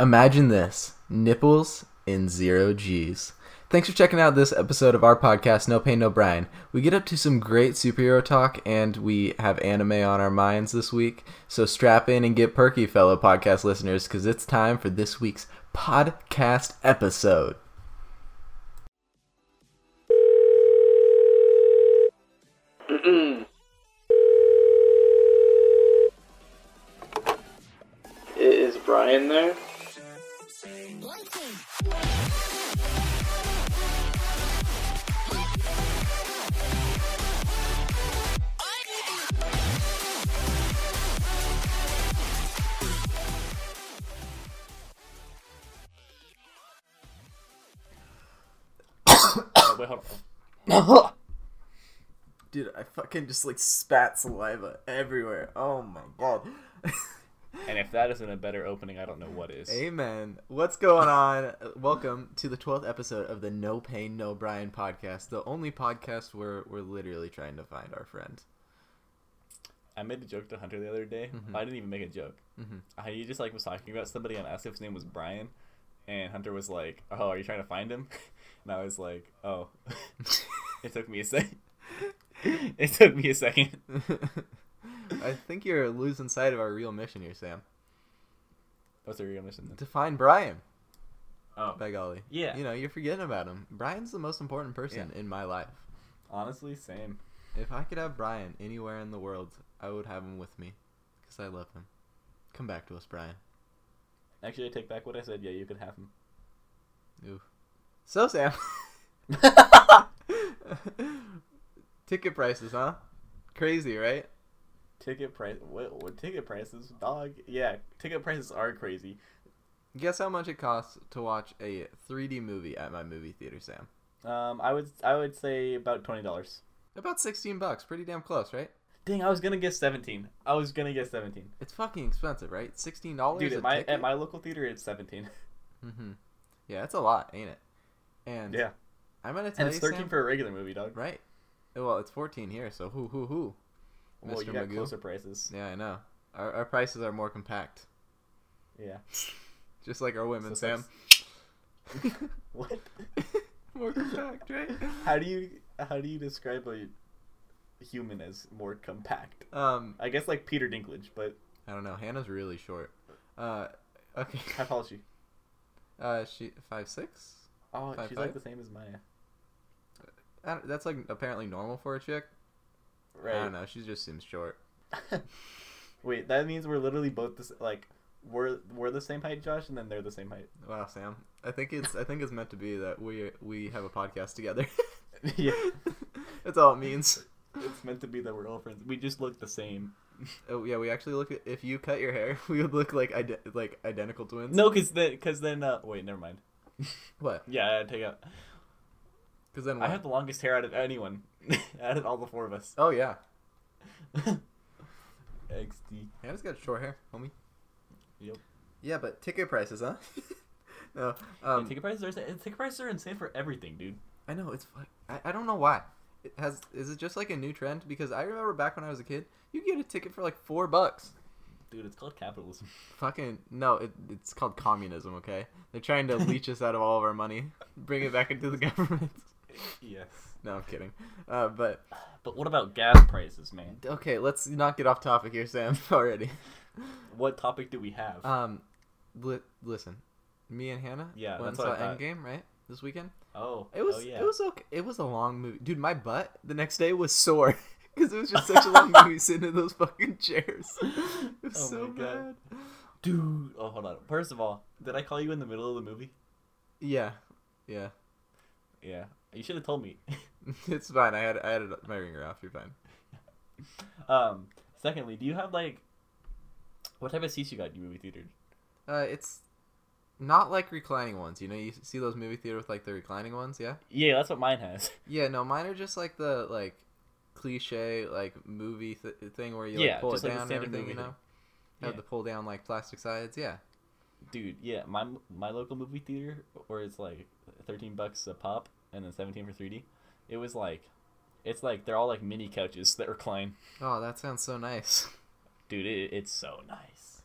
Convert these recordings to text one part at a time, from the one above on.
Imagine this nipples in zero G's. Thanks for checking out this episode of our podcast, No Pain, No Brian. We get up to some great superhero talk and we have anime on our minds this week. So strap in and get perky, fellow podcast listeners, because it's time for this week's podcast episode. Is Brian there? Wait, hold on. Dude, I fucking just like spat saliva everywhere. Oh my god. And if that isn't a better opening, I don't know what is. Amen. What's going on? Welcome to the 12th episode of the No Pain, No Brian podcast, the only podcast where we're literally trying to find our friend. I made a joke to Hunter the other day. Mhm. I didn't even make a joke. Mhm. I just like was talking about somebody and asked if his name was Brian, and Hunter was like, "Oh, are you trying to find him?" And I was like, "Oh." it took me a sec. it took me a second. I think you're losing sight of our real mission here, Sam. What's the real mission then? To find Brian, Oh, by golly. yeah. You know, you're forgetting about him. Brian's the most important person in my life. Honestly, same. If I could have Brian anywhere in the world, I would have him with me. Because I love him. Come back to us, Brian. Actually, I take back what I said. Yeah, you could have him. Ooh. So, Sam. Ticket prices, huh? Crazy, right? Ticket price. What, what ticket prices? Dog. Yeah, ticket prices are crazy. Guess how much it costs to watch a 3D movie at my movie theater, Sam? Um, I would I would say about twenty dollars. About 16 bucks. Pretty damn close, right? Dang, I was gonna guess seventeen. I was gonna guess seventeen. It's fucking expensive, right? $16 Dude, a at my ticket? at my local theater, it's seventeen. hmm Yeah, it's a lot, ain't it? And Yeah, I'm gonna tell and it's you, thirteen Sam, for a regular movie, dog. right? Well, it's 14 here, so who, who, who? Well, Mr. you got Magoo? closer prices. Yeah, I know. Our, our prices are more compact, Yeah. just like our women, So Sam. What? more compact, right? How do you how do you describe a human as more compact? Um, I guess like Peter Dinklage, but I don't know. Hannah's really short. Uh, okay. how tall is she? Uh, she five six. Oh, Five, she's like the same as Maya. That's like apparently normal for a chick. Right. I don't know. She just seems short. Wait, that means we're literally both this like we're we're the same height, Josh, and then they're the same height. Wow, Sam. I think it's I think it's meant to be that we we have a podcast together. yeah. That's all it means. It's meant to be that we're all friends. We just look the same. Oh yeah, we actually look at if you cut your hair, we would look like ide- like identical twins. No, cause then, cause then, uh, wait, never mind. What? Yeah, I take out. Because then I what? have the longest hair out of anyone, out of all the four of us. Oh yeah, XD. Hannah's got short hair, homie. Yep. Yeah, but ticket prices, huh? no. Yeah, Um, ticket prices are ticket prices are insane for everything, dude. I know it's like I, I don't know why. It has is it just like a new trend? Because I remember back when I was a kid, you get a ticket for like four bucks. Dude, it's called capitalism. Fucking no, it, it's called communism. Okay, they're trying to leech us out of all of our money, bring it back into the government. yes. No, I'm kidding. Uh, but But what about gas prices, man? okay, let's not get off topic here, Sam. Already. What topic do we have? Um, li- listen, me and Hannah. Yeah, went that's saw. Endgame right this weekend. oh, It was oh, yeah. it was okay. It was a long movie, dude. My butt the next day was sore because it was just such a long movie sitting in those fucking chairs. It was Oh so my God. bad. dude. Oh, hold on. First of all, did I call you in the middle of the movie? Yeah, yeah. Yeah. You should have told me. It's fine. I had I had my ringer off. You're fine. um. Secondly, do you have like, what type of seats you got in your movie theater? Uh, it's not like reclining ones. You know, you see those movie theater with like the reclining ones. Yeah. Yeah, that's what mine has. Yeah. No, mine are just like the like cliche like movie th- thing where you like Yeah, pull it like down and everything. You know, thing. have Yeah. the pull down like plastic sides. Yeah. Dude, yeah, my my local movie theater where it's like thirteen bucks a pop and then seventeen for three D. It was like, it's like they're all like mini couches that recline. Oh, that sounds so nice. Dude, it, it's so nice.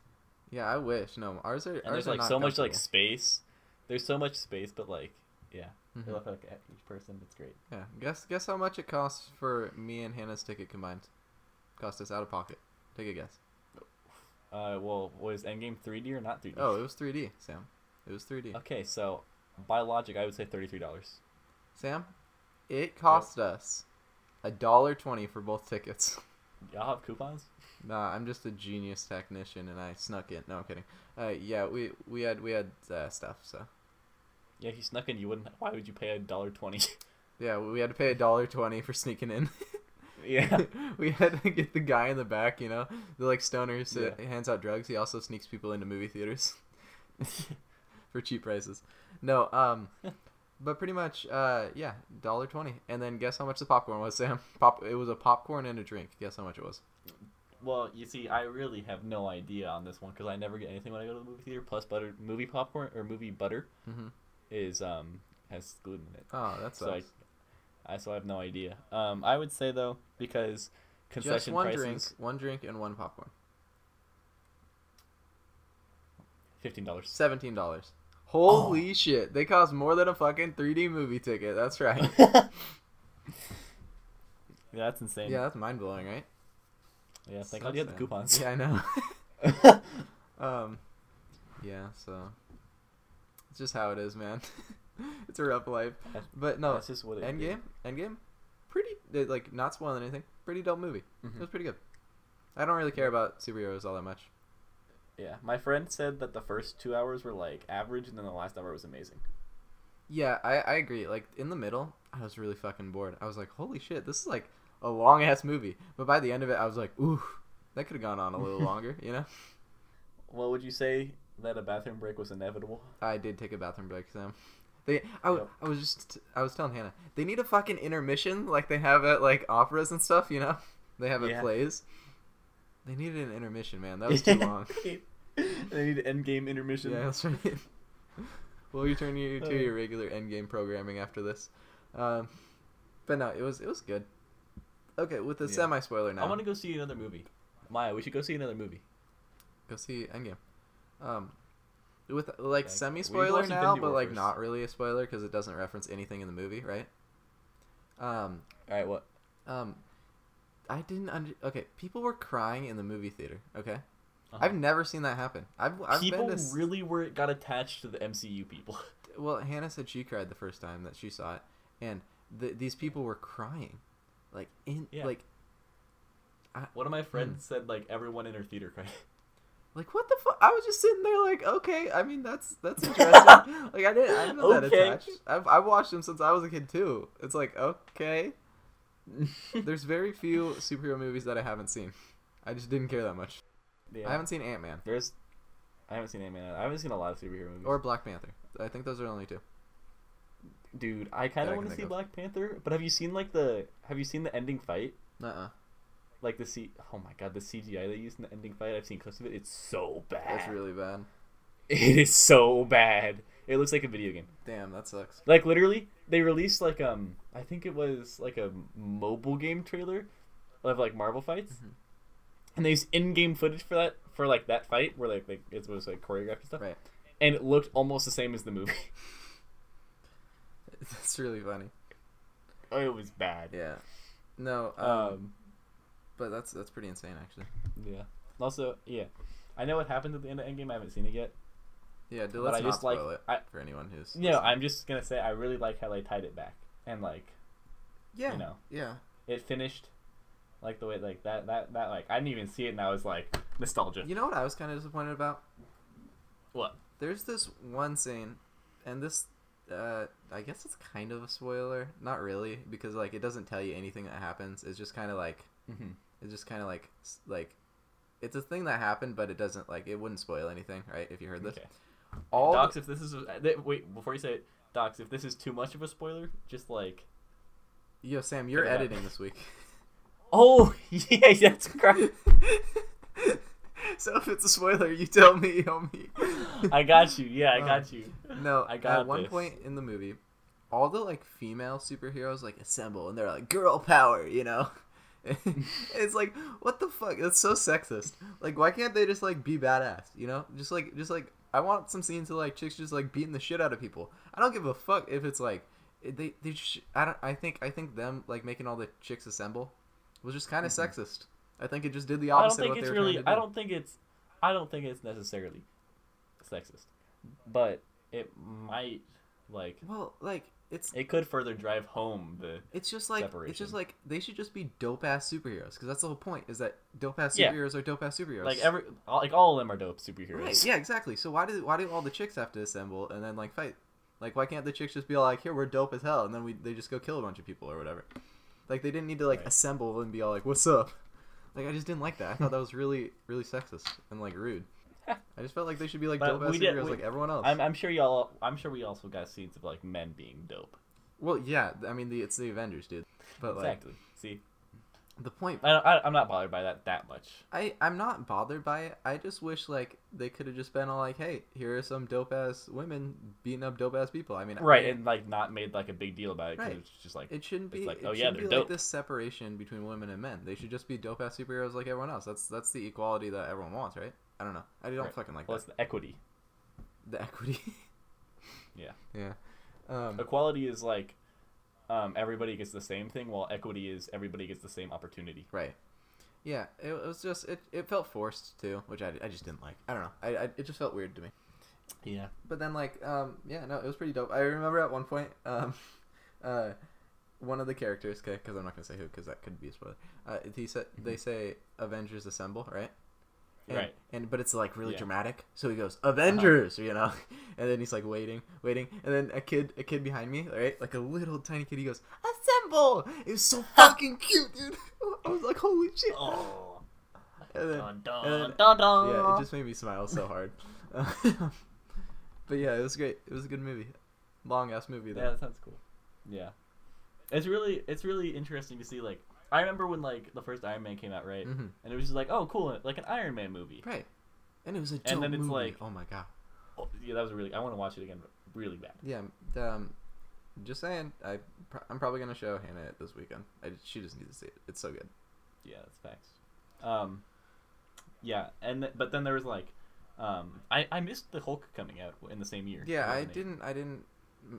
Yeah, I wish. No, ours are. And ours there's are like so much like space. There's so much space, but like yeah, Mhm. they look like at each person. It's great. Yeah, guess guess how much it costs for me and Hannah's ticket combined. Cost us out of pocket. Take a guess. Uh, well, was Endgame 3D or not 3D? Oh, it was 3D, Sam. It was 3D. Okay, so by logic, I would say thirty-three dollars. Sam, it cost us a dollar twenty for both tickets. Y'all have coupons? Nah, I'm just a genius technician, and I snuck in. No, I'm kidding. Uh, yeah, we we had we had uh, stuff. So Yeah, if you snuck in, you wouldn't. Why would you pay a dollar twenty? yeah, we had to pay a dollar twenty for sneaking in. yeah. we had to get the guy in the back. You know, the like stoner who Yeah. hands out drugs. He also sneaks people into movie theaters for cheap prices. No, um, but pretty much, uh, yeah, dollar twenty. And then guess how much the popcorn was, Sam? Pop. It was a popcorn and a drink. Guess how much it was? Well, you see, I really have no idea on this one because I never get anything when I go to the movie theater. Plus, butter movie popcorn or movie butter Mm-hmm. Is um has gluten in it. Oh, that's So I, I so I have no idea. Um, I would say though because concession just one prices drink, one drink, and one popcorn. fifteen dollars. Seventeen dollars. Holy shit! They cost more than a fucking 3D movie ticket. That's right. yeah, that's insane. yeah, that's mind blowing, right? yeah. Thank God you have the coupons. Yeah, I know. um, yeah. So it's just how it is, man. it's a rough life. But no, that's just what it is. Endgame, Endgame, pretty like not spoiling anything. Pretty dope movie. Mhm. It was pretty good. I don't really care about superheroes all that much. Yeah, my friend said that the first two hours were like average, and then the last hour was amazing. Yeah, I, I agree. Like in the middle, I was really fucking bored. I was like, holy shit, this is like a long ass movie. But by the end of it, I was like, ooh, that could have gone on a little longer. You know, Well, would you say that a bathroom break was inevitable? I did take a bathroom break, Sam. They, I, Yep. I was just, I was telling Hannah, they need a fucking intermission like they have at like operas and stuff. You know, they have at Yeah. plays. They needed an intermission, man. That was too long. they need end game intermission. Yeah, that's right. we'll return you to Uh. your regular endgame programming after this. Um, but no, it was it was good. Okay, with the Yeah. semi spoiler now. I want to go see another movie. Maya, we should go see another movie. go see Endgame. Um, with like semi We need to spoiler now, but like first. not really a spoiler because it doesn't reference anything in the movie, right? Um, All right, what? um, I didn't under. Okay, people were crying in the movie theater. Okay, Uh-huh. I've never seen that happen. I've I've People been to. really were got attached to the MCU people. Well, Hannah said she cried the first time that she saw it, and the, these people were crying, like in Yeah. like One of my friends said like everyone in her theater cried. like what the fuck? I was just sitting there like, okay, I mean that's that's interesting. like I didn't I'm not that Okay. attached. I've I've watched them since I was a kid too. It's like okay, there's very few superhero movies that I haven't seen. I just didn't care that much. yeah. I haven't seen Ant Man There's, I haven't seen Ant Man. I haven't seen a lot of superhero movies. or Black Panther. I think those are the only two. dude, I kind of want to see. Black Panther. But have you seen like the Have you seen the ending fight? Uh uh Like the C. Oh my god, the CGI they used in the ending fight. I've seen clips of it. It's so bad. That's really bad. It is so bad. It looks like a video game. Damn, that sucks. Like literally, they released like um, I think it was like a mobile game trailer of like Marvel fights, Mhm. and they used in-game footage for that for like that fight where like, like it was like choreographed and stuff, Right. and it looked almost the same as the movie. That's really funny. oh, it was bad. Yeah. No. Um, Um. But that's that's pretty insane actually. Yeah. Also, yeah, I know what happened at the end of Endgame. I haven't seen it yet. Yeah, dude, But let's I not just like it I. for anyone who's. No, listening. I'm just gonna say I really like how they tied it back and like Yeah. you know Yeah. it finished like the way like that that that like I didn't even see it and I was like nostalgia. You know what I was kind of disappointed about? What? There's this one scene, and this, uh, I guess it's kind of a spoiler. Not really, because like it doesn't tell you anything that happens. It's just kind of like Mm-hmm. It's just kind of like like it's a thing that happened, but it doesn't like it wouldn't spoil anything, right? If you heard this, Okay. all Docs, if this is uh, th- wait before you say it, Docs, if this is too much of a spoiler, just like yo Sam, you're editing this week. oh yeah, that's correct. so if it's a spoiler, you tell me, homie. I got you. Yeah, I Uh, got you. No, I got at one this. point in the movie, all the like female superheroes like assemble and they're like girl power, you know, it's like what the fuck? That's so sexist. Like why can't they just like be badass? You know, just like just like I want some scenes of like chicks just like beating the shit out of people. I don't give a fuck if it's like they they just I don't I think I think them like making all the chicks assemble was just kind of mm-hmm. sexist. I think it just did the opposite. I don't think what it's really. I don't think it's. I don't think it's necessarily sexist, but it might like Well, like it's it could further drive home the. it's just like it's just like they should just be dope ass superheroes because that's the whole point is that dope ass Yeah. superheroes are dope ass superheroes. Like every, all- like all of them are dope superheroes. Right, yeah, exactly. So why do why do all the chicks have to assemble and then like fight? Like why can't the chicks just be like, here we're dope as hell, and then we they just go kill a bunch of people or whatever? Like they didn't need to like Right. assemble and be all like, what's up? Like I just didn't like that. I thought that was really really sexist and like rude. I just felt like they should be like But dope ass did- superheroes we- like everyone else. I'm, I'm sure y'all. I'm sure we also got scenes of like men being dope. Well, yeah, I mean the, it's the Avengers, dude. But like exactly. See, the point, I, I, I'm not bothered by that that much. I I'm not bothered by it. I just wish like they could have just been all like, hey, here are some dope ass women beating up dope ass people. I mean, Right, I- and like not made like a big deal about it because Right. it's just like It shouldn't It's be. like, oh, yeah, they're be like dope. this separation between women and men. They should just be dope ass superheroes like everyone else. That's that's the equality that everyone wants, right? I don't know. I don't Right. fucking like well, that. it's the equity. The equity. Yeah. Yeah. Um, Equality is like um, everybody gets the same thing, while equity is everybody gets the same opportunity. right. Yeah. It, it was just it, it felt forced too, which I, I just didn't like. I don't know. I, I it just felt weird to me. Yeah. But then like um yeah no it was pretty dope. I remember at one point um uh one of the characters okay because I'm not gonna say who because that could be a spoiler. Uh, he said they say Avengers assemble right. And, Right. And but it's like really Yeah. dramatic. So he goes uh-huh. Avengers, you know, and then he's like waiting, waiting, and then a kid, a kid behind me, right, like a little tiny kid, he goes Assemble. It was so fucking cute, dude. I was like, holy shit. Oh. And then, Dun, dun, and then- dun, dun. yeah, it just made me smile so hard. but yeah, it was great. It was a good movie. Long ass movie though. Yeah, that sounds cool. Yeah, it's really it's really interesting to see. Like, I remember when like the first Iron Man came out, right? hmm And it was just like, oh, cool, like an Iron Man movie. Right. And it was a And then it's movie. like- oh my god. Oh, yeah, that was really. I want to watch it again, really bad. Yeah. Um, just saying, I pr- I'm probably gonna show Hannah it this weekend. I, she just needs to see it. It's so good. Yeah, that's facts. Um, yeah, and th- but then there was like, um, I I missed the Hulk coming out in the same year. Yeah, I didn't. I didn't.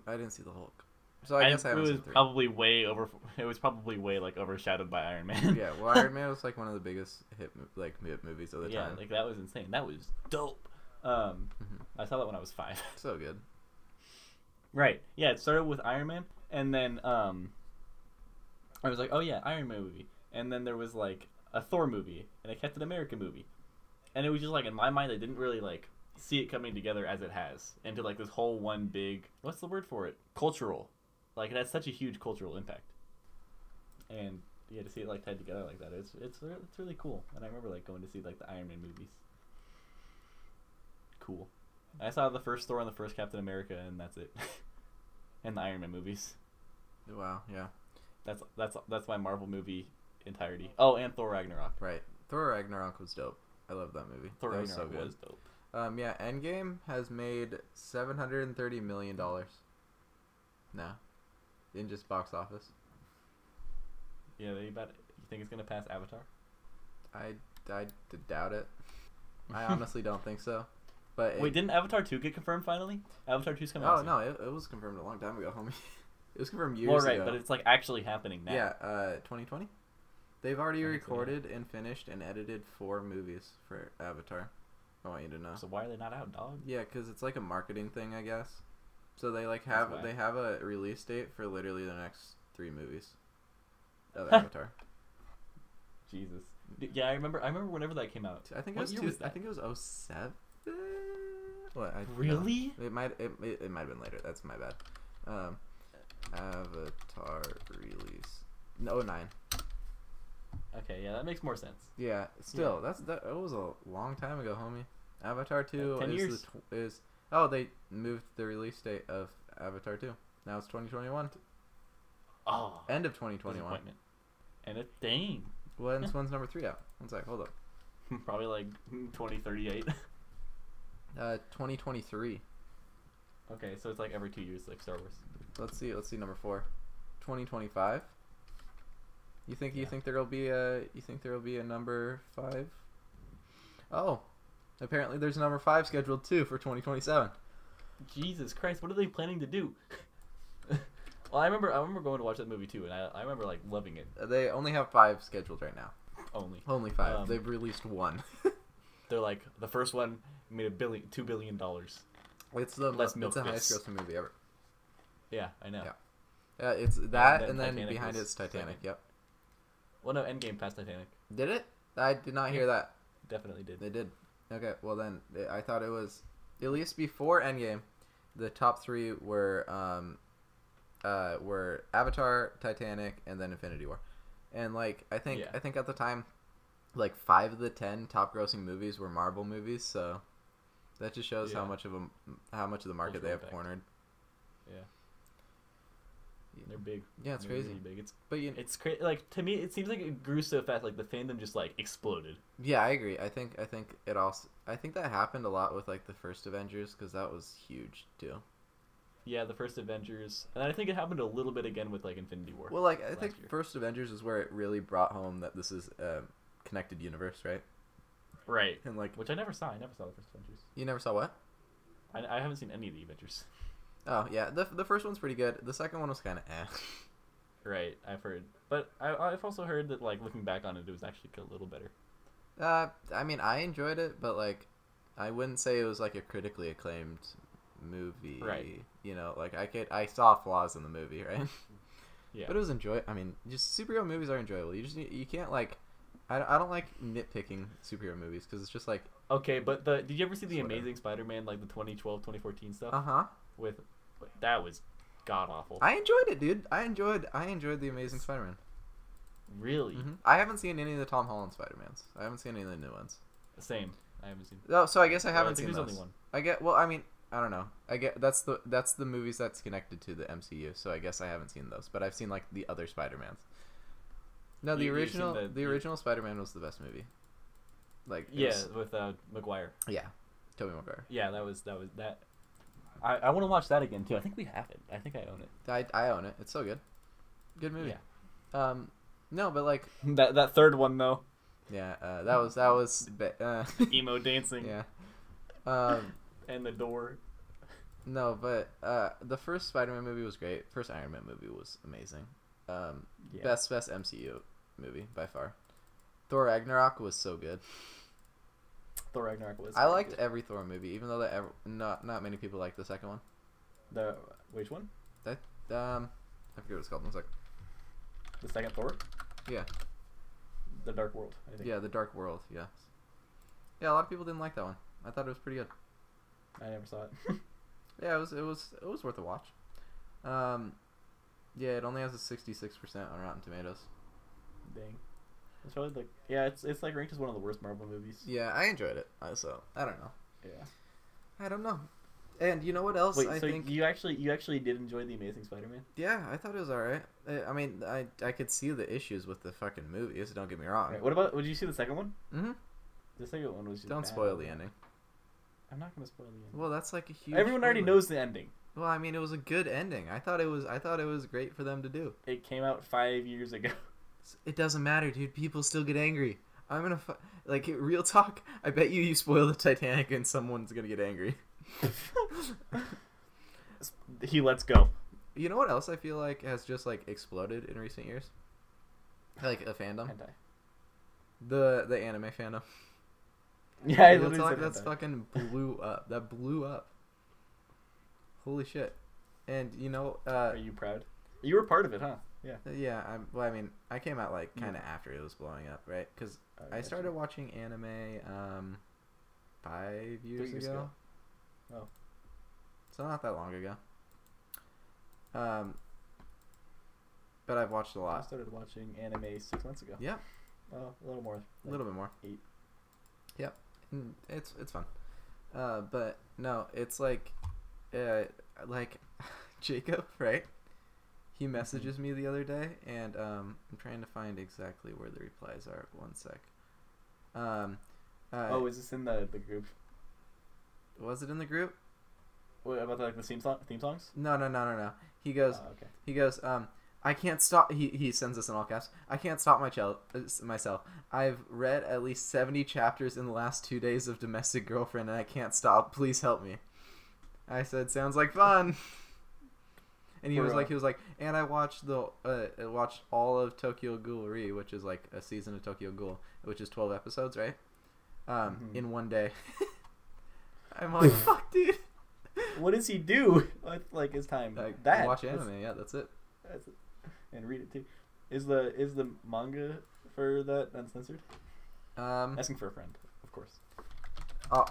I didn't see the Hulk. So I, I guess I it was three. probably way over. It was probably way like overshadowed by Iron Man. yeah. Well, Iron Man was like one of the biggest hit like hit movies of the yeah, time. like that was insane. That was dope. Um, Mhm. I saw that when I was five. So good. right. Yeah, it started with Iron Man, and then um, I was like, oh yeah, Iron Man movie, and then there was like a Thor movie and a Captain America movie, and it was just like in my mind, I didn't really like see it coming together as it has into like this whole one big what's the word for it cultural like it has such a huge cultural impact and you yeah to see it like tied together like that it's it's it's really cool and i remember like going to see like the iron man movies cool i saw the first thor and the first captain america and that's it and the iron man movies Wow. Yeah. that's that's that's my marvel movie entirety oh and thor ragnarok Right. Thor Ragnarok was dope. I love that movie. thor that was so ragnarok good. was dope Um, yeah, Endgame has made seven hundred and thirty million dollars. No, in just box office. yeah they about you think it's gonna pass avatar I I doubt it. I honestly don't think so. But wait it- didn't avatar 2 get confirmed finally avatar 2's coming out oh no, it, it was confirmed a long time ago, homie. it was confirmed years well right ago. but it's like actually happening now yeah, uh, twenty twenty. They've already I think so, yeah. recorded and finished and edited four movies for Avatar. I want you to know. so why are they not out dog Yeah, because it's like a marketing thing, I guess. So they like have they have a release date for literally the next three movies of Avatar. Jesus. Yeah, I remember. I remember whenever that came out. I think it was year two, was I think it was 07? What? I, no. Really? It might it, it, it might have been later. That's my bad. Um, Avatar release. No, 09. Okay, yeah, that makes more sense. Yeah, still that's that. It was a long time ago, homie. Avatar two 10 is years. The tw- is oh they moved the release date of Avatar two. Now it's 2021. Oh, End of 2021. disappointment. And a dang, When's when's number three out? One sec, hold up. probably like twenty thirty eight. Uh, 2023. okay, so it's like every two years, like Star Wars. Let's see. Let's see number four. 2025. You think you think there'll be a you think there'll be a number five? Oh, apparently there's a number five scheduled too for 2027. Jesus Christ, what are they planning to do? well, I remember I remember going to watch that movie too, and I, I remember like loving it. They only have five scheduled right now. Only Only five. Um, They've released one. they're like the first one made a billion, two billion dollars. it's the Less it's milk the highest grossing movie ever. Yeah, I know. Yeah. Uh, it's that, then and then behind it's Titanic. second. Yep. Well, no, Endgame past Titanic Did it? I did not hear that. definitely did. They did. Okay, well then eh, I thought it was at least before Endgame, the top three were um, uh, were Avatar, Titanic, and then Infinity War, and like I think Yeah. I think at the time, like five of the ten top grossing movies were Marvel movies, so that just shows how much of a how much of the market they have impact. cornered. Yeah, they're big. Yeah, it's They're crazy. Really big. It's But you, it's crazy. Like to me, it seems like it grew so fast. Like the fandom just like exploded. yeah, I agree. I think I think it also I think that happened a lot with like the first Avengers because that was huge too. Yeah, the first Avengers, and I think it happened a little bit again with like Infinity War. Well, like I think year. first Avengers is where it really brought home that this is a connected universe, right? right. And like Which I never saw. I never saw the first Avengers. you never saw what? I, I haven't seen any of the Avengers. Oh yeah, the the first one's pretty good. The second one was kind of eh. Right, I've heard, but I, I've also heard that like looking back on it, it was actually a little better. Uh, I mean, I enjoyed it, but like, I wouldn't say it was like a critically acclaimed movie. Right. You know, like I could I saw flaws in the movie, right? Yeah. But it was enjoy. I mean, just superhero movies are enjoyable. You just you can't like. I, I don't like nitpicking superhero movies because it's just like Okay, but the did you ever see the whatever. Amazing Spider-Man like the 2012 2014 stuff uh huh. with that was god awful. I enjoyed it, dude. I enjoyed I enjoyed the Amazing Spider-Man. really hmm I haven't seen any of the Tom Holland Spider-Mans. I haven't seen any of the new ones. same. I haven't seen. Oh, so I guess I haven't think seen there's those. only one. I get. Well, I mean, I don't know. I get that's the that's the movies that's connected to the MCU. So I guess I haven't seen those, but I've seen like the other Spider-Mans. No, the You- original the- the, you- original Spider-Man was the best movie. Like Yeah, was- with uh, Maguire. yeah, Tobey Maguire. Yeah, that was that was that. I, I want to watch that again too. I think we have it. I think I own it. I I own it. It's so good. Good movie. Yeah. Um, no, but like That that third one though, yeah, uh, that was that was uh, emo dancing yeah. Um, and the door. no, but uh, the first Spider-Man movie was great. First Iron Man movie was amazing. Um, Yeah. best best MCU movie by far. Thor Ragnarok was so good. Thor Ragnarok was. I liked good. every Thor movie, even though that ever, not not many people liked the second one. the which one? That Um, I forget what it's called. One sec. The second Thor. Yeah, The Dark World. I think. yeah, the Dark World. Yes. Yeah, a lot of people didn't like that one. I thought it was pretty good. I never saw it. Yeah, it was it was it was worth a watch. Um, yeah, it only has a sixty six percent on Rotten Tomatoes. Dang. It's probably like yeah, it's it's like ranked as one of the worst Marvel movies. Yeah, I enjoyed it. uh, So I don't know. Yeah. I don't know. And you know what else? Wait, I so think you actually you actually did enjoy the Amazing Spider-Man? Yeah, I thought it was alright. I, I mean, I I could see the issues with the fucking movies. Don't get me wrong. Right, what about? Did you see the second one? hmm The second one was just Don't bad. spoil the ending. I'm not gonna spoil the ending. Well, that's like a huge. Everyone already knows the ending. Well, I mean, it was a good ending. I thought it was. I thought it was great for them to do. It came out five years ago. It doesn't matter, dude. People still get angry. I'm gonna fu- like real talk. I bet you you spoil the Titanic and someone's gonna get angry. he lets go. You know what else I feel like has just like exploded in recent years? Like a fandom, Hentai. the the anime fandom. Yeah, I Real literally talk, that's hentai. fucking blew up. That blew up. Holy shit! And you know, uh, Are you proud? You were part of it, huh? Yeah. yeah. I'm. Well, I mean, I came out like kind of after it was blowing up, right? Because Oh, I gotcha. started watching anime um five years, years ago. ago. Oh. So not that long ago. Um but I've watched a lot. started watching anime six months ago. Yeah, Oh, a little more. a little bit more. eight. Yep. Mm, It's it's fun. Uh but no, it's like uh like Jacob, right? He messages me the other day and um I'm trying to find exactly where the replies are. One sec. Um uh, oh, is this in the the group? was it in the group? What about the, like the theme song theme songs? No, no, no, no, no. He goes, Oh, okay. He goes, um, I can't stop. He, he sends us in all caps. I can't stop my chel- uh, myself. I've read at least 70 chapters in the last two days of Domestic Girlfriend and I can't stop. Please help me. I said, sounds like fun. And he For was real. like, he was like, and I watched the, uh, I watched all of Tokyo Ghoul-Re, which is like a season of Tokyo Ghoul, which is 12 episodes, right? Um, Mhm. in one day. I'm like, fuck, dude. What does he do with like his time? Like, that watch That's- anime, yeah, that's it. that's it. and read it too. Is the is the manga for that uncensored? Um, Asking for a friend, of course.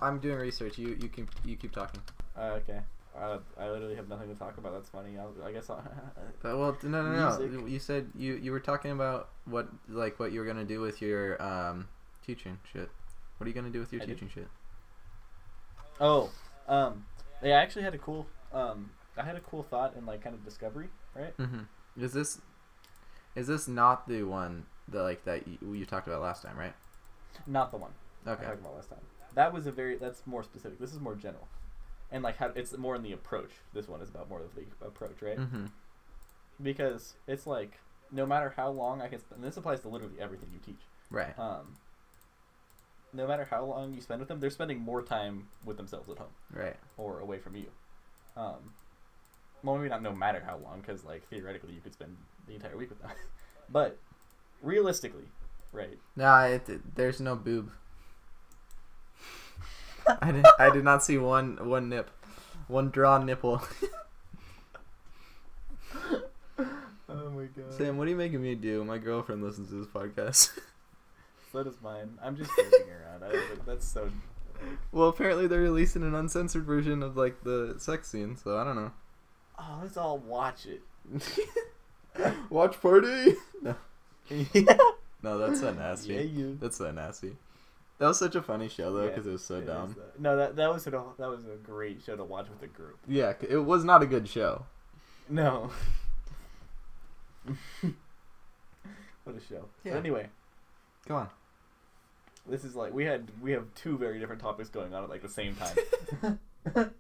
I'm doing research. You, you keep, you keep talking. Uh, okay. Uh, I literally have nothing to talk about. That's funny. I'll, I guess I'll. But, well, no, no, no. Music. You said you you were talking about what like what you were gonna do with your um teaching shit. What are you gonna do with your I did. teaching shit? oh, um, yeah, I actually had a cool um, I had a cool thought and like kind of discovery, right? Mm-hmm. Is this is this not the one that like that you, you talked about last time, right? Not the one Okay. I talked about last time. That was a very that's more specific. This is more general, and like how it's more in the approach. This one is about more of the approach, right? Mm-hmm. Because it's like no matter how long I can spend. And this applies to literally everything you teach. Right. Um, no matter how long you spend with them, they're spending more time with themselves at home Right. or away from you. Um, well, maybe not no matter how long, because like theoretically you could spend the entire week with them, but realistically, right? Nah, it- there's no boob. I did, I did not see one one nip, one drawn nipple. Oh my god. Sam, what are you making me do? My girlfriend listens to this podcast. So does mine. I'm just joking around. I don't think that's so. well, apparently they're releasing an uncensored version of like the sex scene, so I don't know. Oh, let's all watch it. Watch party. No, yeah. no, that's so nasty. Yeah, you. That's so nasty. That was such a funny show though, Yeah, because it was so It is dumb. that. No, that that was a that was a great show to watch with a group. Yeah, it was not a good show. No. what a show. Yeah. But anyway, Go on. this is like we had we have two very different topics going on at like the same time.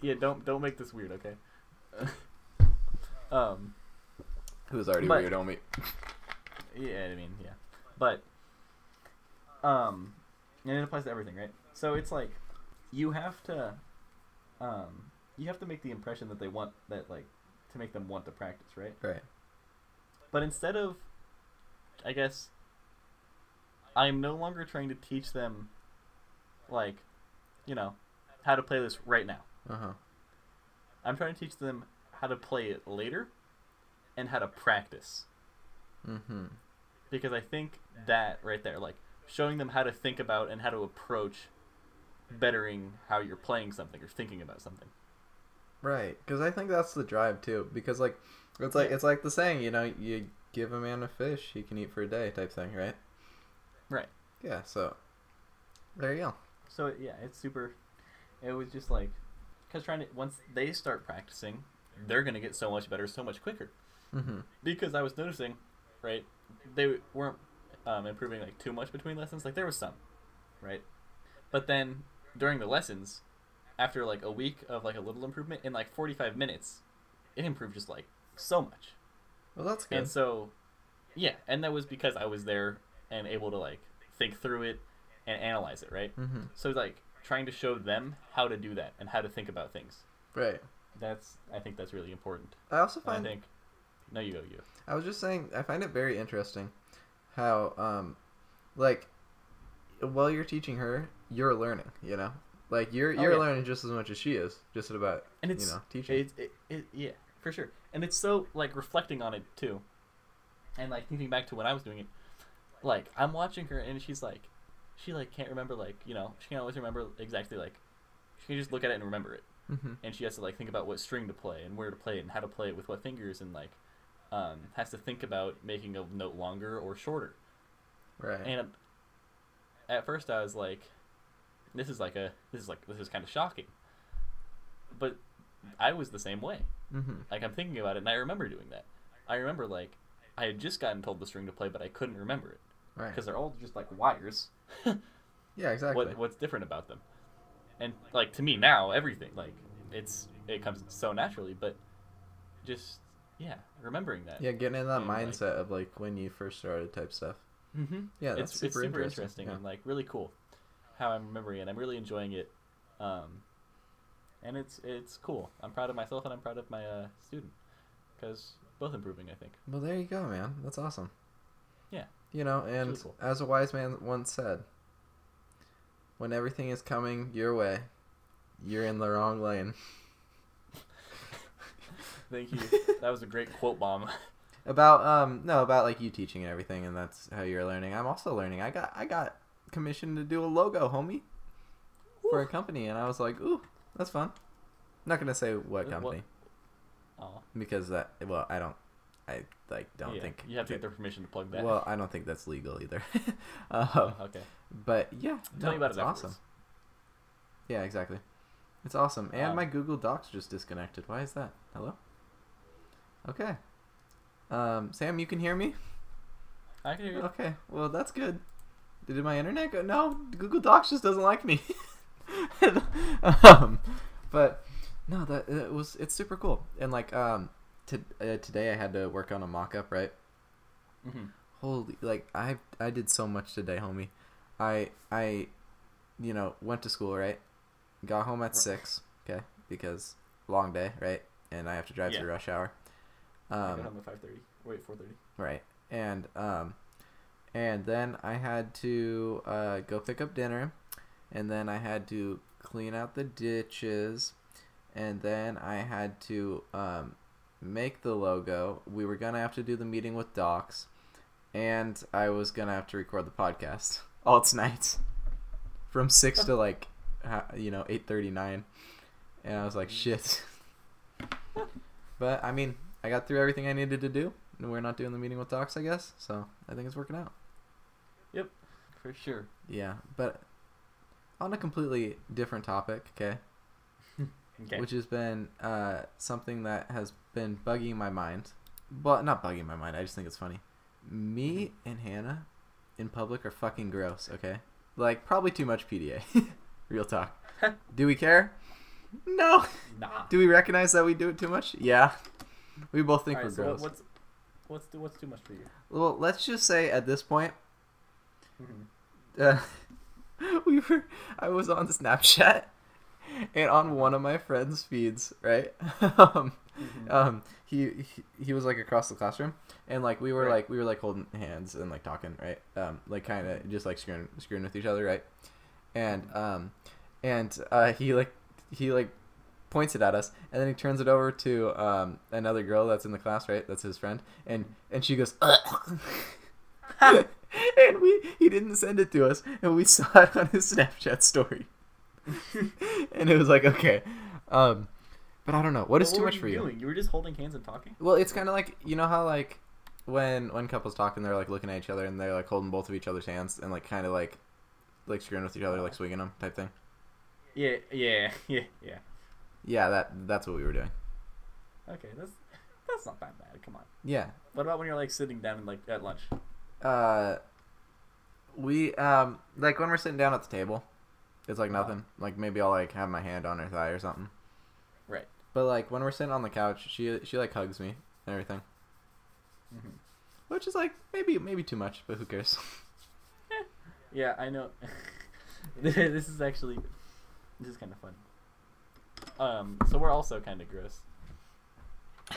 yeah, don't don't make this weird, okay? um, It was already But- weird on me. yeah, I mean, yeah, but um, and it applies to everything, right? So it's like you have to um you have to make the impression that they want that like to make them want to practice, right? Right. But instead of, I guess, I'm no longer trying to teach them, like, you know, how to play this right now. Uh huh. I'm trying to teach them how to play it later and how to practice. Mm-hmm. Because I think that right there, like, showing them how to think about and how to approach bettering how you're playing something or thinking about something. Right, because I think that's the drive too. Because like, it's like it's like the saying, you know, you give a man a fish, he can eat for a day, type thing, right? Right. Yeah. So there you go. So yeah, it's super. It was just like, because trying to once they start practicing, they're gonna get so much better, so much quicker. Mm-hmm. Because I was noticing, right, they weren't um, improving like too much between lessons. Like there was some, right, but then during the lessons, after like a week of like a little improvement, in like forty five minutes, it improved just like so much. Well, that's good. And so, yeah, and that was because I was there and able to like think through it and analyze it, right? mm-hmm. So like trying to show them how to do that and how to think about things. Right. That's I think that's really important. I also And I think no, you go you. I was just saying I find it very interesting how um like while you're teaching her, you're learning, you know? Like you're Oh, you're yeah. learning just as much as she is, just about And it's you know, teaching. It, it, it, yeah, for sure. And it's so like reflecting on it too, and like thinking back to when I was doing it. Like I'm watching her, and she's like, she like can't remember like you know she can't always remember exactly like she can just look at it and remember it, mm-hmm. and she has to like think about what string to play and where to play it and how to play it with what fingers and like um, has to think about making a note longer or shorter. Right. And at first I was like, this is like a this is like this is kind of shocking, but I was the same way. mm-hmm. Like I'm thinking about it, and I remember doing that. I remember like I had just gotten told the string to play, but I couldn't remember it Right. because they're all just like wires. Yeah, exactly. what what's different about them? And like to me now, everything like it's it comes so naturally, but just yeah, remembering that. Yeah, getting in that And, like- mindset of like when you first started type stuff. Mm-hmm. Yeah, that's it's, super, it's super interesting. interesting, Yeah. and like really cool how I'm remembering it. I'm really enjoying it, um, and it's it's cool. I'm proud of myself and I'm proud of my uh, student because both improving. I think. Well, there you go, man. That's awesome. Yeah. You know, and really cool. as a wise man once said, when everything is coming your way, you're in the wrong lane. Thank you. that was a great quote bomb. About um no about like you teaching and everything, and that's how you're learning. I'm also learning. I got I got commissioned to do a logo, homie, for a company, and I was like, ooh, that's fun. not gonna say what What- company Oh, because that well I don't I like don't yeah. think you have to get their permission to plug that. well I don't think that's legal either. um, Oh, okay. but yeah, Tell no, me about it afterwards. awesome. Yeah, exactly. It's awesome. And Um, my Google Docs just disconnected. Why is that? Hello? Okay. Um, Sam, you can hear me? I can hear you. Okay. Well, that's good. Did my internet go? No, Google Docs just doesn't like me. um, but no, that it was it's super cool. And like um, to, uh, today I had to work on a mock-up, right? hmm Holy, like I I did so much today, homie. I I, you know, went to school, right? Got home at Right. six, okay, because long day, right? And I have to drive Yeah. through rush hour. I got Um, home at five thirty. Wait, four thirty. right, and um, and then I had to uh, go pick up dinner, and then I had to clean out the ditches, and then I had to um, make the logo. We were gonna have to do the meeting with docs, and I was gonna have to record the podcast all tonight, from six to like, you know, eight thirty nine, and I was like, shit. but I mean, I got through everything I needed to do, and we're not doing the meeting with docs, I guess. So I think it's working out. Yep, for sure. Yeah, but on a completely different topic, okay, Okay. which has been uh, something that has been bugging my mind. Well, not bugging my mind. I just think it's funny. Me and Hannah in public are fucking gross. Okay, like probably too much PDA. Real talk. do we care? No. nah. Do we recognize that we do it too much? Yeah. We both think we're so gross. what's what's too, what's too much for you? Well, let's just say at this point, Mm-hmm. uh, we were I was on Snapchat and on one of my friends' feeds, right? um, um he, he he was like across the classroom and like we were Right. like we were like holding hands and like talking, right? Um like kind of just like screwing screwing with each other, right? And um and uh he like he like points it at us and then he turns it over to um another girl that's in the class, right? That's his friend. And and she goes "Ugh." and we he didn't send it to us and we saw it on his snapchat story and it was like okay um but i don't know what is too much for you? You were just holding hands and talking. well it's kind of like you know how like when when couples talk and they're like looking at each other and they're like holding both of each other's hands and like kind of like like screwing with each other like swinging them type thing Yeah, yeah, yeah, yeah. Yeah that that's what we were doing Okay, that's that's not that bad. Come on. yeah What about when you're like sitting down and like at lunch? uh we um like when we're sitting down at the table it's like Uh-huh. nothing like maybe i'll like have my hand on her thigh or something Right. But like when we're sitting on the couch, she she like hugs me and everything, Mm-hmm. which is like maybe maybe too much, but who cares? Yeah, I know. this is actually this is kind of fun. Um, so we're also kind of gross.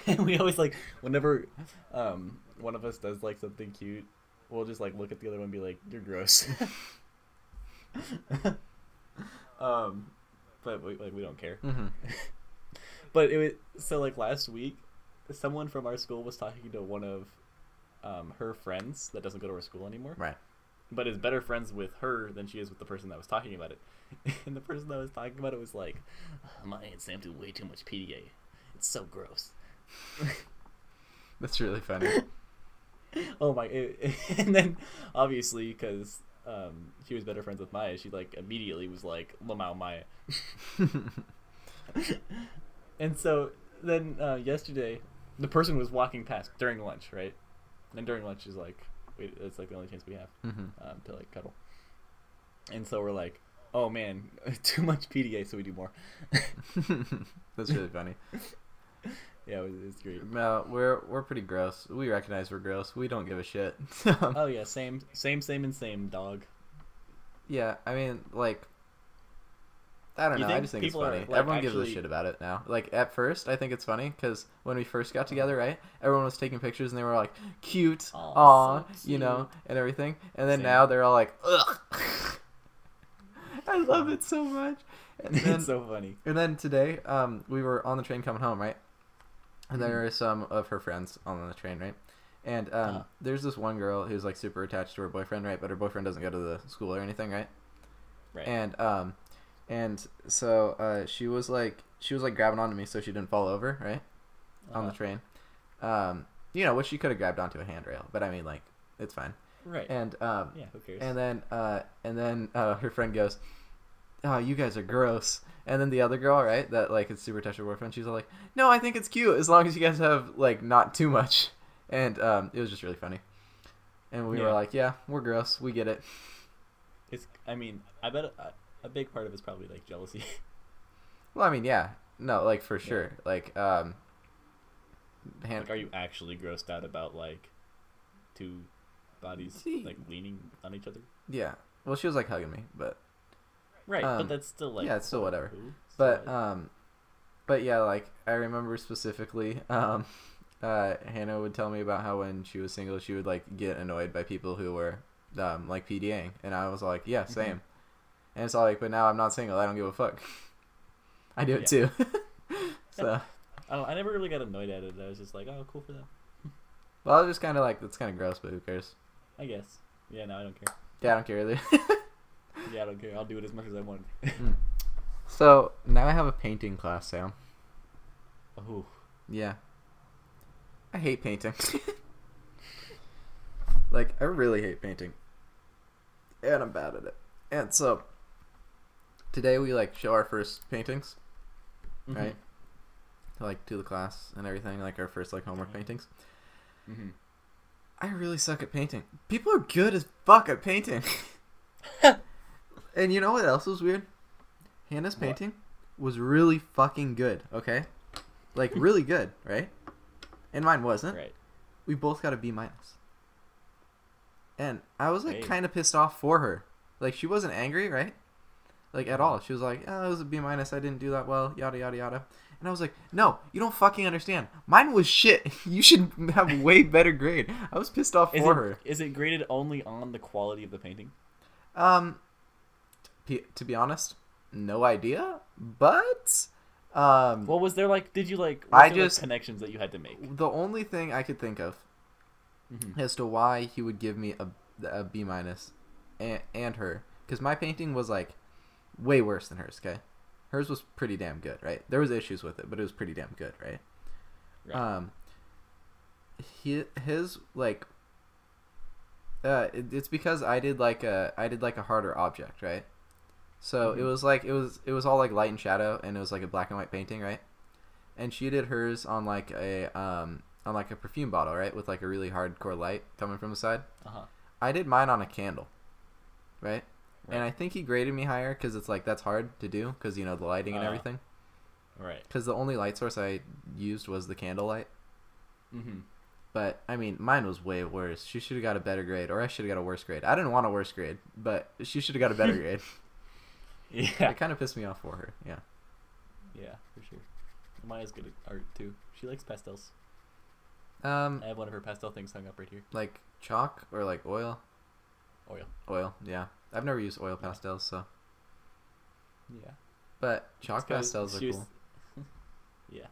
we always like whenever um one of us does like something cute, we'll just like look at the other one and be like, "You're gross." um, but we, like we don't care. Mm-hmm. But it was so like last week, someone from our school was talking to one of um, her friends that doesn't go to our school anymore, Right. but is better friends with her than she is with the person that was talking about it. And the person that was talking about it was like, "Maya and Sam do way too much PDA. It's so gross." That's really funny. oh my! It, and then obviously because um, she was better friends with Maya, she like immediately was like, "Lamau Maya." And so then uh, yesterday, the person was walking past during lunch, right? And during lunch is like, we, it's like the only chance we have mm-hmm. um, to like cuddle. And so we're like, oh man, too much PDA, so we do more. That's really funny. Yeah, it's great. No, we're we're pretty gross. We recognize we're gross. We don't give a shit. Oh yeah, same, same, same, and same, dog. yeah, I mean, like, I don't You know. I just think it's are, funny. like, Everyone gives a shit about it now. Like at first, I think it's funny because when we first got together, right? Everyone was taking pictures and they were like, "Cute, Aw, aw," so you know, and everything. And then Same. now they're all like, "Ugh." I love it so much. And then, it's so funny. and then today, um, we were on the train coming home, right? And there Mhm. are some of her friends on the train, right? And um, Uh-huh. there's this one girl who's like super attached to her boyfriend, right? But her boyfriend doesn't go to the school or anything, right? Right. And um, and so uh, she was like, she was like grabbing onto me so she didn't fall over, right? On the Uh-huh. train. Um, you know, which she could have grabbed onto a handrail, but I mean, like, it's fine. Right. And um, yeah. Who cares? and then uh, and then uh, her friend goes, "Oh, you guys are gross." And then the other girl, right, that like is super attached to her boyfriend, she's all like, "No, I think it's cute as long as you guys have like not too much." And um, it was just really funny. And we were like, "Yeah, we're gross. We get it." it's. I mean, I bet a, a big part of it's probably like jealousy. Well, I mean, yeah, no, like for Yeah. sure, like um, hand- like, are you actually grossed out about like two bodies See. like leaning on each other? yeah. Well, she was like hugging me, but Right. Um, but that's still like. yeah, it's still whatever. But um, but yeah, like I remember specifically, um, uh, Hannah would tell me about how when she was single, she would like get annoyed by people who were um like PDAing, and I was like, yeah, same. And it's all like, but now I'm not single. I don't give a fuck. I do it too. so, I, don't, I never really got annoyed at it. I was just like, oh, cool for them. well, I was just kind of like, that's kind of gross, but who cares? I guess. Yeah. No, I don't care. Yeah, I don't care either. Yeah, I don't care. I'll do it as much as I want. so now I have a painting class, Sam. oh. Yeah. I hate painting. like, I really hate painting. And I'm bad at it. And so, today we, like, show our first paintings, right? Like, to the class and everything, like, our first, like, homework Mhm. paintings. Mm-hmm. I really suck at painting. People are good as fuck at painting. and you know what else was weird? Hannah's What? painting was really fucking good, okay? Like, really good, right? And mine wasn't. Right. we both got a B minus. And I was like kind of pissed off for her. Like she wasn't angry, right? Like at all. She was like, "Oh, it was a B minus. I didn't do that well." Yada yada yada. And I was like, "No, you don't fucking understand. Mine was shit. You should have way better grade." I was pissed off Is for it, her. is it graded only on the quality of the painting? Um, to be honest, no idea. But um, Well, was there like? Did you like? I there, like, just- connections that you had to make. the only thing I could think of Mhm. as to why he would give me a, a B minus and, and her because my painting was like way worse than hers okay hers was pretty damn good right there was issues with it but it was pretty damn good right, Right. um he, his like uh it, it's because i did like a i did like a harder object right so it Mhm. was like it was it was all like light and shadow and it was like a black and white painting right and she did hers on like a um on like a perfume bottle right with like a really hardcore light coming from the side Uh huh. I did mine on a candle, right? And I think he graded me higher because it's like that's hard to do because you know the lighting and Uh. everything. Right. Because the only light source I used was the candle light. Mm-hmm. But I mean, mine was way worse. She should have got a better grade, or I should have got a worse grade. I didn't want a worse grade, but she should have got a better grade. Yeah. It kind of pissed me off for her. Yeah. Yeah, for sure. Maya's good at art too. She likes pastels. Um, I have one of her pastel things hung up right here. like chalk or like oil. Oil. Oil. Yeah. I've never used oil pastels, so. Yeah. But chalk pastels are was- cool. yeah.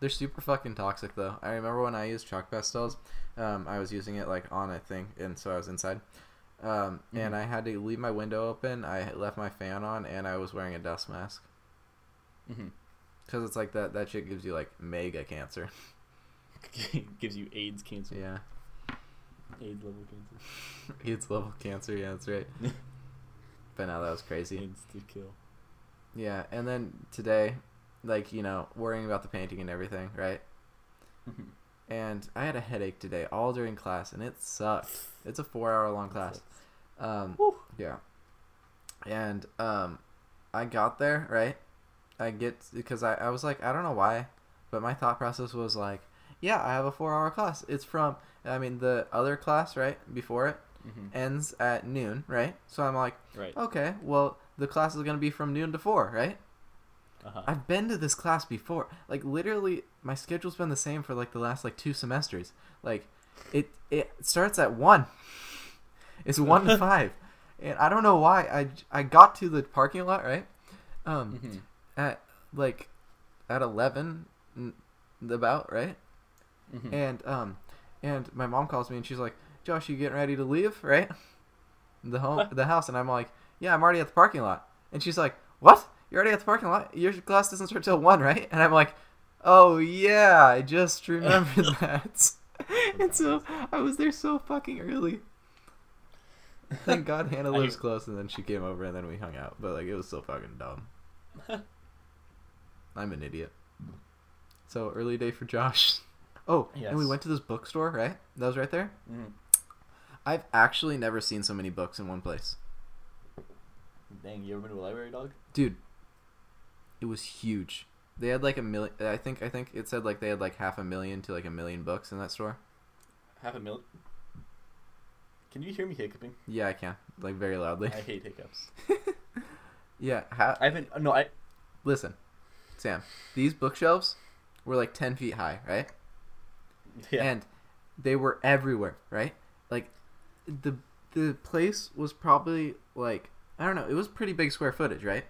They're super fucking toxic though. I remember when I used chalk pastels, um, I was using it like on a thing, and so I was inside, um, and Mhm. I had to leave my window open. I left my fan on, and I was wearing a dust mask Mm-hmm. because it's like that. That shit gives you like mega cancer. Gives you AIDS cancer. Yeah, AIDS level cancer. AIDS level cancer. Yeah, that's right. But now that was crazy. AIDS to kill. Yeah, and then today, like you know, worrying about the painting and everything, right? And I had a headache today, all during class, and it sucked. It's a four-hour-long class. Um, Yeah. And um I got there, right? I get because I, I was like, I don't know why, but my thought process was like, yeah, I have a four hour class. It's from, I mean, the other class, right, before it hmm ends at noon, right? So I'm like, Right. okay, well, the class is going to be from noon to four, right? Uh-huh. I've been to this class before. Like literally, my schedule's been the same for like the last like two semesters. Like, it it starts at one. It's one to five, and I don't know why. I I got to the parking lot right, um, hmm at like at eleven, about right, hmm and um, and my mom calls me and she's like, "Josh, you getting ready to leave, right?" The home, the house, and I'm like, "Yeah, I'm already at the parking lot." And she's like, "What? You're already at the parking lot? Your class doesn't start till one, right?" And I'm like, "Oh yeah, I just remembered that." and so I was there so fucking early. Thank God Hannah I- lives close, and then she came over, and then we hung out. But like, it was so fucking dumb. I'm an idiot. So early day for Josh. Oh, and we went to this bookstore, right? That was right there. hmm I've actually never seen so many books in one place, Dang, you ever been to a library, dog? dude. It was huge. They had like a million. I think. I think it said like they had like half a million to like a million books in that store. Half a million. Can you hear me hiccuping? Yeah, I can. Like very loudly. I hate hiccups. yeah. Ha- I haven't. Uh, no, I. Listen, Sam. These bookshelves were like ten feet high, right? Yeah. and they were everywhere, right? Like the the place was probably like I don't know, it was pretty big square footage, right?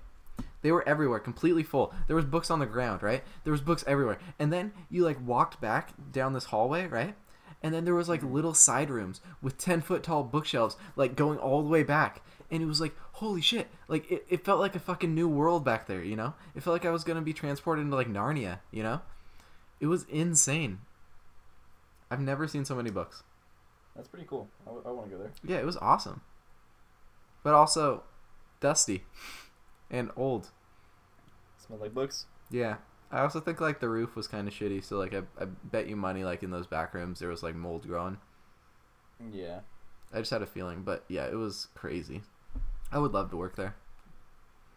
They were everywhere, completely full. There was books on the ground, right? There was books everywhere. And then you like walked back down this hallway, right? And then there was like little side rooms with 10 foot tall bookshelves like going all the way back. And it was like, holy shit. Like it, it felt like a fucking new world back there, you know? It felt like I was going to be transported into like Narnia, you know? It was insane. I've never seen so many books. That's pretty cool. I, want to go there. Yeah, it was awesome. But also dusty and old. Smell like books. Yeah. I also think like the roof was kind of shitty, so like I, I bet you money like in those back rooms there was like mold growing. Yeah. I just had a feeling, but yeah, it was crazy. I would love to work there.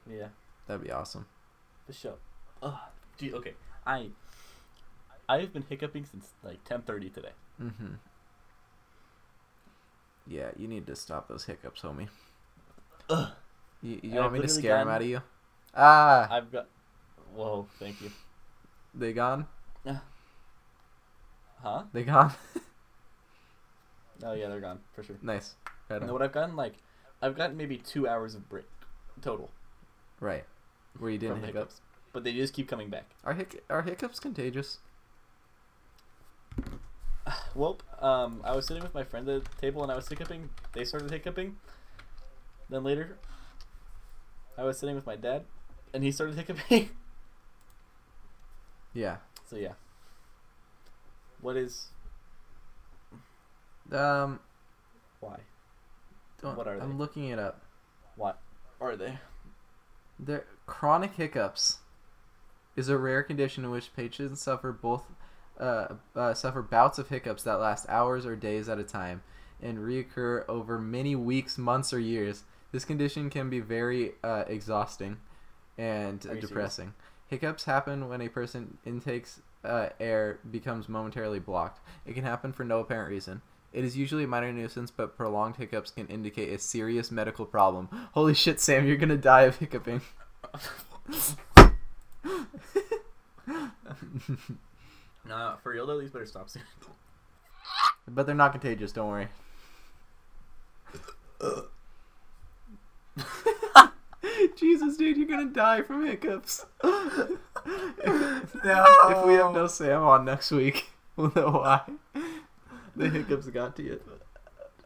Yeah. That'd be awesome. For sure. Ugh. Gee, okay. I. I've been hiccuping since like 10:30 today. Mhm. Yeah, you need to stop those hiccups, homie. Ugh. You, you I've want me to literally scare them gotten- out of you? Ah, I've got. Whoa, thank you. they gone? Yeah. Huh? They gone? Oh yeah, they're gone for sure. nice. Right You on. know what I've gotten? Like, I've gotten maybe two hours of break total Right. Where you didn't from hiccups, but they just keep coming back. Are hic- are hiccups contagious? Well, um, I was sitting with my friend at the table and I was hiccuping. They started hiccuping. Then later, I was sitting with my dad, and he started hiccuping. Yeah. so yeah. What is Um. why? Don't, What are they? I'm looking it up. What are they? They're, chronic hiccups is a rare condition in which patients suffer both uh, uh, suffer bouts of hiccups that last hours or days at a time and reoccur over many weeks, months, or years. This condition can be very uh, exhausting and depressing. Hiccups happen when a person intakes uh, air becomes momentarily blocked. It can happen for no apparent reason. It is usually a minor nuisance, but prolonged hiccups can indicate a serious medical problem. Holy shit, Sam, you're gonna die of hiccuping. Nah, for real though, these better stop soon. but they're not contagious, don't worry. Jesus, dude, you're gonna die from hiccups. if, if we have no Sam on next week, we'll know why. The hiccups got to you.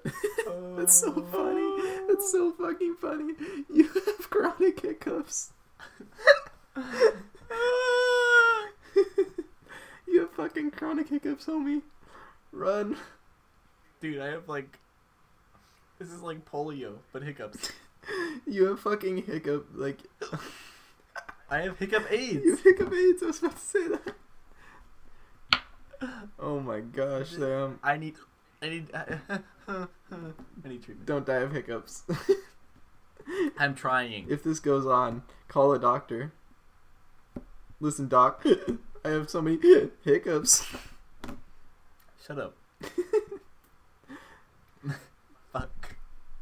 That's so funny. That's so fucking funny. You have chronic hiccups. you have fucking chronic hiccups, homie. Run. Dude, I have like. This is like polio, but hiccups. You have fucking hiccup, like. I have hiccup AIDS. you have hiccup AIDS. I was about to say that. Oh my gosh, Sam. I need. I need. I need treatment. Don't die of hiccups. I'm trying. if this goes on, call a doctor. Listen, doc. I I have so many hiccups. Shut up.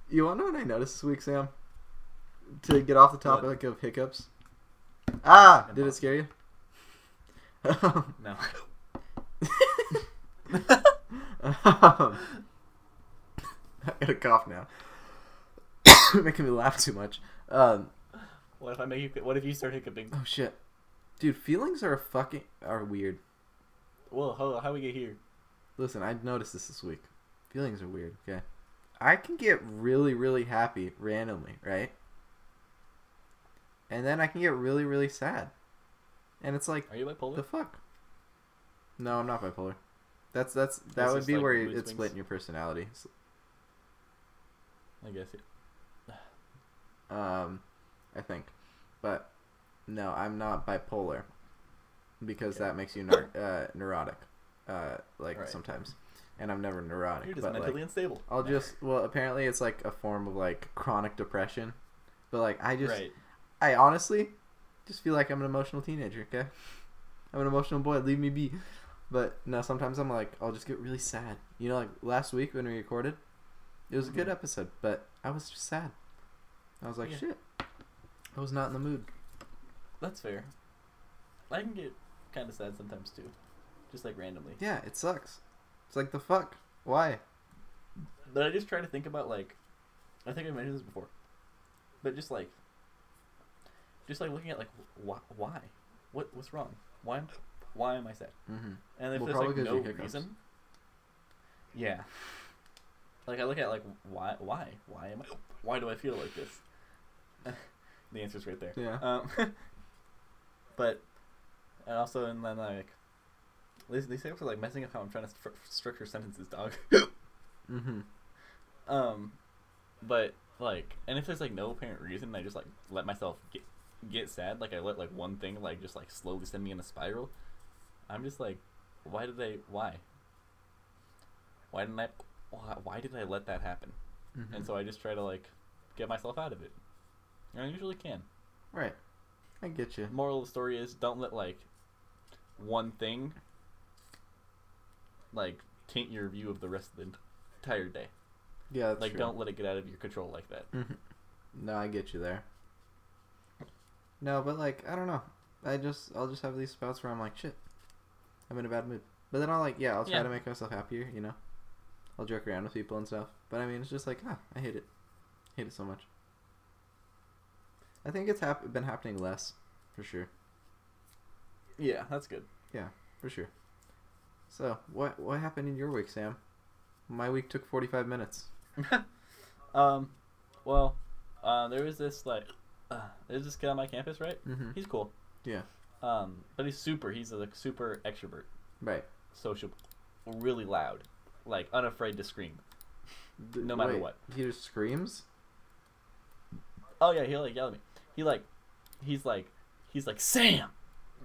You want to know what I noticed this week, Sam? To get off the topic of hiccups. Ah, did it scare you? No. um, I got a cough now. Making me laugh too much. Um, What if I make you? What if you start hiccuping? oh shit, dude, feelings are fucking are weird. Well, how how we get here? Listen, I noticed this this week. Feelings are weird. Okay, I can get really, really happy randomly, right? And then I can get really, really sad, and it's like, Are you bipolar? the fuck? No, I'm not bipolar. That's that's that That's would be like where it's swings? split in your personality. I guess it. Um, I think, but no, I'm not bipolar because that makes you uh, neurotic, uh, like Right. sometimes, and I'm never neurotic. You're just but mentally like, unstable. I'll just well, apparently it's like a form of like chronic depression, but like I just, right. I honestly just feel like I'm an emotional teenager. Okay, I'm an emotional boy. Leave me be. But no, sometimes I'm like I'll just get really sad. You know, like last week when we recorded, it was a good Mhm. episode, but I was just sad. I was like, Yeah. shit. I was not in the mood. That's fair. I can get kind of sad sometimes too, just like randomly. Yeah, it sucks. It's like the fuck. Why? But I just try to think about like, I think I mentioned this before, but just like, just like looking at like why, why, what what's wrong? Why am why am I sad? Mm-hmm. And if Well, there's like no reason, yeah. Like I look at like why why why am I why do I feel like this? the answer's right there. Yeah. Um, but and also and then like these these things are like messing up how I'm trying to stru- structure sentences, dog. Mm-hmm. um, but like, and if there's like no apparent reason, I just like let myself get get sad. Like I let like one thing like just like slowly send me in a spiral. I'm just like, why did they? Why? Why didn't I? Why, why did I let that happen? mm-hmm. And so I just try to like get myself out of it. And I usually can. right. I get you. Moral of the story is don't let like one thing like taint your view of the rest of the entire day. Yeah, that's like true. don't let it get out of your control like that. Mhm. No, I get you there. No, but like I don't know. I just I'll just have these spouts where I'm like shit. I'm in a bad mood. But then I'll like yeah I'll try Yeah. to make myself happier. You know. I'll joke around with people and stuff. But I mean it's just like ah I hate it. hate it so much. I think it's hap- been happening less, for sure, Yeah, that's good. Yeah, for sure. So what what happened in your week, Sam? My week took forty five minutes. um, well, uh, there was this like, uh, there's this kid on my campus, right? Mm-hmm. He's cool. Yeah. Um, but he's super. He's a like, super extrovert, Right. social, really loud, like unafraid to scream. D- No matter wait, what. He just screams. Oh yeah, he'll like yell at me. He like, he's like, he's like Sam,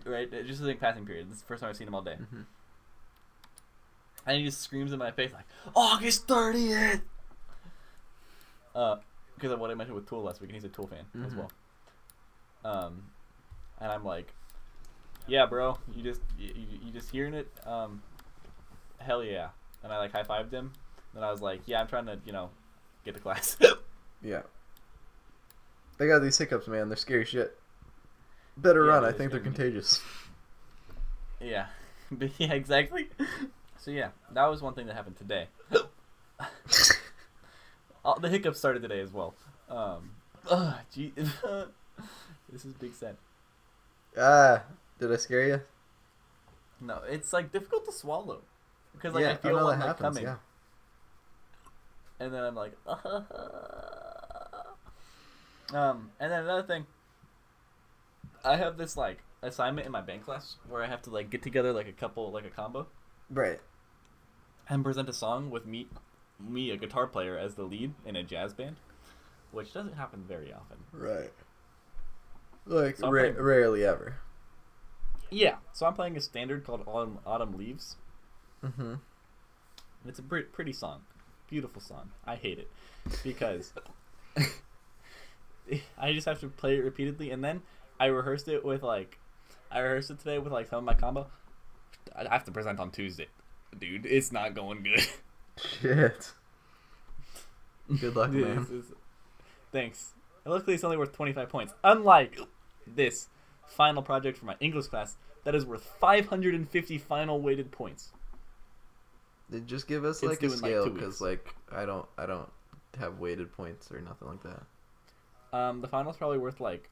right? Just like passing period. This is the first time I've seen him all day, Mhm. And he just screams in my face like August thirtieth. Uh, because of what I mentioned with Tool last week, and he's a Tool fan as Mhm. well. Um, and I'm like, yeah, bro, you just you, you just hearing it? Um, hell yeah. And I like high fived him. And I was like, yeah, I'm trying to you know get to class. Yeah. They got these hiccups, man. They're scary shit. Better Yeah, run. I think they're be- contagious. Yeah, yeah, exactly. So yeah, that was one thing that happened today. All, the hiccups started today as well. Um, ugh, gee, this is big sad. ah, did I scare you? No, it's like difficult to swallow because like yeah, I feel one that like happens. coming, Yeah. and then I'm like, um, and then another thing. I have this like assignment in my band class where I have to like get together like a couple like a combo. Right. And present a song with me, me a guitar player as the lead in a jazz band, which doesn't happen very often. Right. Like So ra- playing- rarely ever. Yeah, so I'm playing a standard called Autumn, Autumn Leaves. Mm-hmm. and It's a pretty, pretty song, beautiful song. I hate it because I just have to play it repeatedly, and then I rehearsed it with like I rehearsed it today with like some of my combo. I have to present on Tuesday, dude. It's not going good. Shit. Good luck, This man. Thanks. And luckily, it's only worth 25 points. Unlike this final project for my English class, that is worth 550 final weighted points. They Just give us like a like, scale, because weeks. like I don't, I don't have weighted points or nothing like that. Um, the final's probably worth like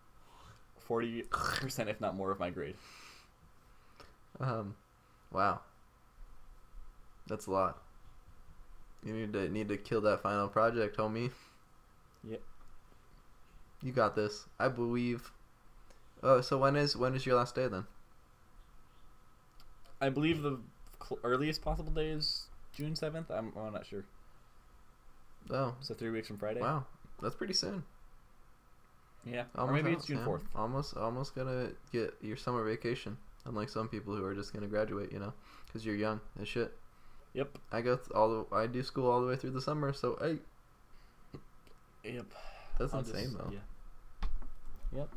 40% if not more of my grade. Um, wow. That's a lot. You need to need to kill that final project, homie. Yep. You got this. I believe. Oh, so when is when is your last day then? I believe the cl- earliest possible day is June 7th. I'm, I'm not sure. Oh, So three weeks from Friday. wow, that's pretty soon. Yeah. Almost or maybe it's June 4th. Almost, almost gonna get your summer vacation. Unlike some people who are just gonna graduate, you know, because you're young as shit. Yep. I go th- all the, I do school all the way through the summer, so hey, Yep. that's I'll insane just- though. Yeah. Yep.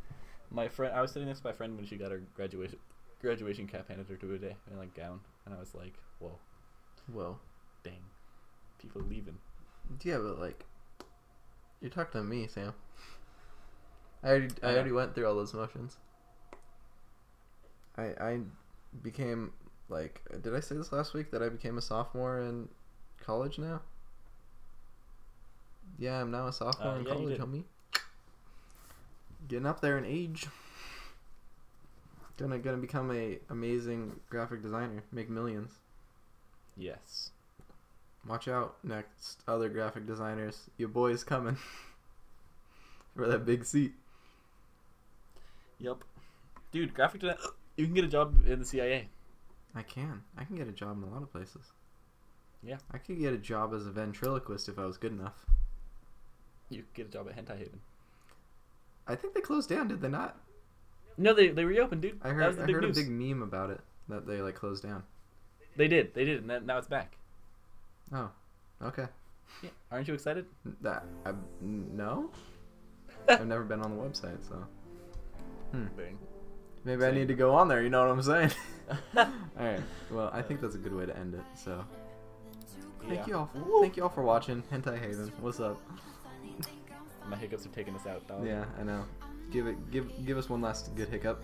My friend, I was sitting next to my friend when she got her graduation graduation cap handed her to a day in like gown, and I was like, "Whoa, Whoa. dang, people leaving." yeah, but like, you're talking to me, Sam. I already, I I already went through all those motions. I, I became like, did I say this last week that I became a sophomore in college now? Yeah, I'm now a sophomore Uh, in yeah, college, homie. Getting up there in age. Gonna gonna become a amazing graphic designer, make millions. Yes. Watch out, next other graphic designers. Your boy's coming for that big seat. Yep. Dude, graphic design. You can get a job in the CIA. I can. I can get a job in a lot of places. Yeah. I could get a job as a ventriloquist if I was good enough. You could get a job at Hentai Haven. I think they closed down, did they not? No, they they reopened, dude. I heard. I big heard news. a big meme about it that they like closed down. They did. They did, and now it's back. Oh, okay. Yeah. Aren't you excited? That I no. I've never been on the website, so hmm. Bang. Maybe I need to go on there. You know what I'm saying? all right. Well, I think that's a good way to end it. So thank Yeah. you all. For, thank you all for watching Hentai Haven. What's up? My hiccups are taking us out, dog. Yeah, I know. Give it. Give give us one last good hiccup.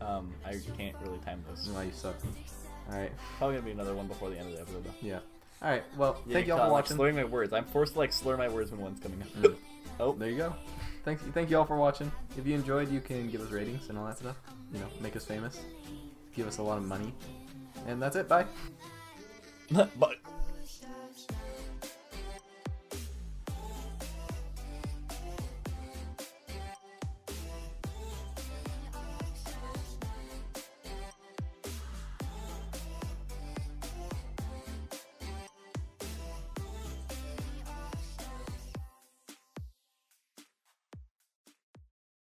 Um, I can't really time those. Why you suck. All right. Probably gonna be another one before the end of the episode, though. Yeah. All right. Well, Yeah, thank you all God, for I'm, like, watching. slurring my words. I'm forced to like slur my words when one's coming up. Mm. Oh, There you go. Thank you. Thank you all for watching. If you enjoyed, you can give us ratings and all that stuff. You know, make us famous. Give us a lot of money. And that's it. Bye. but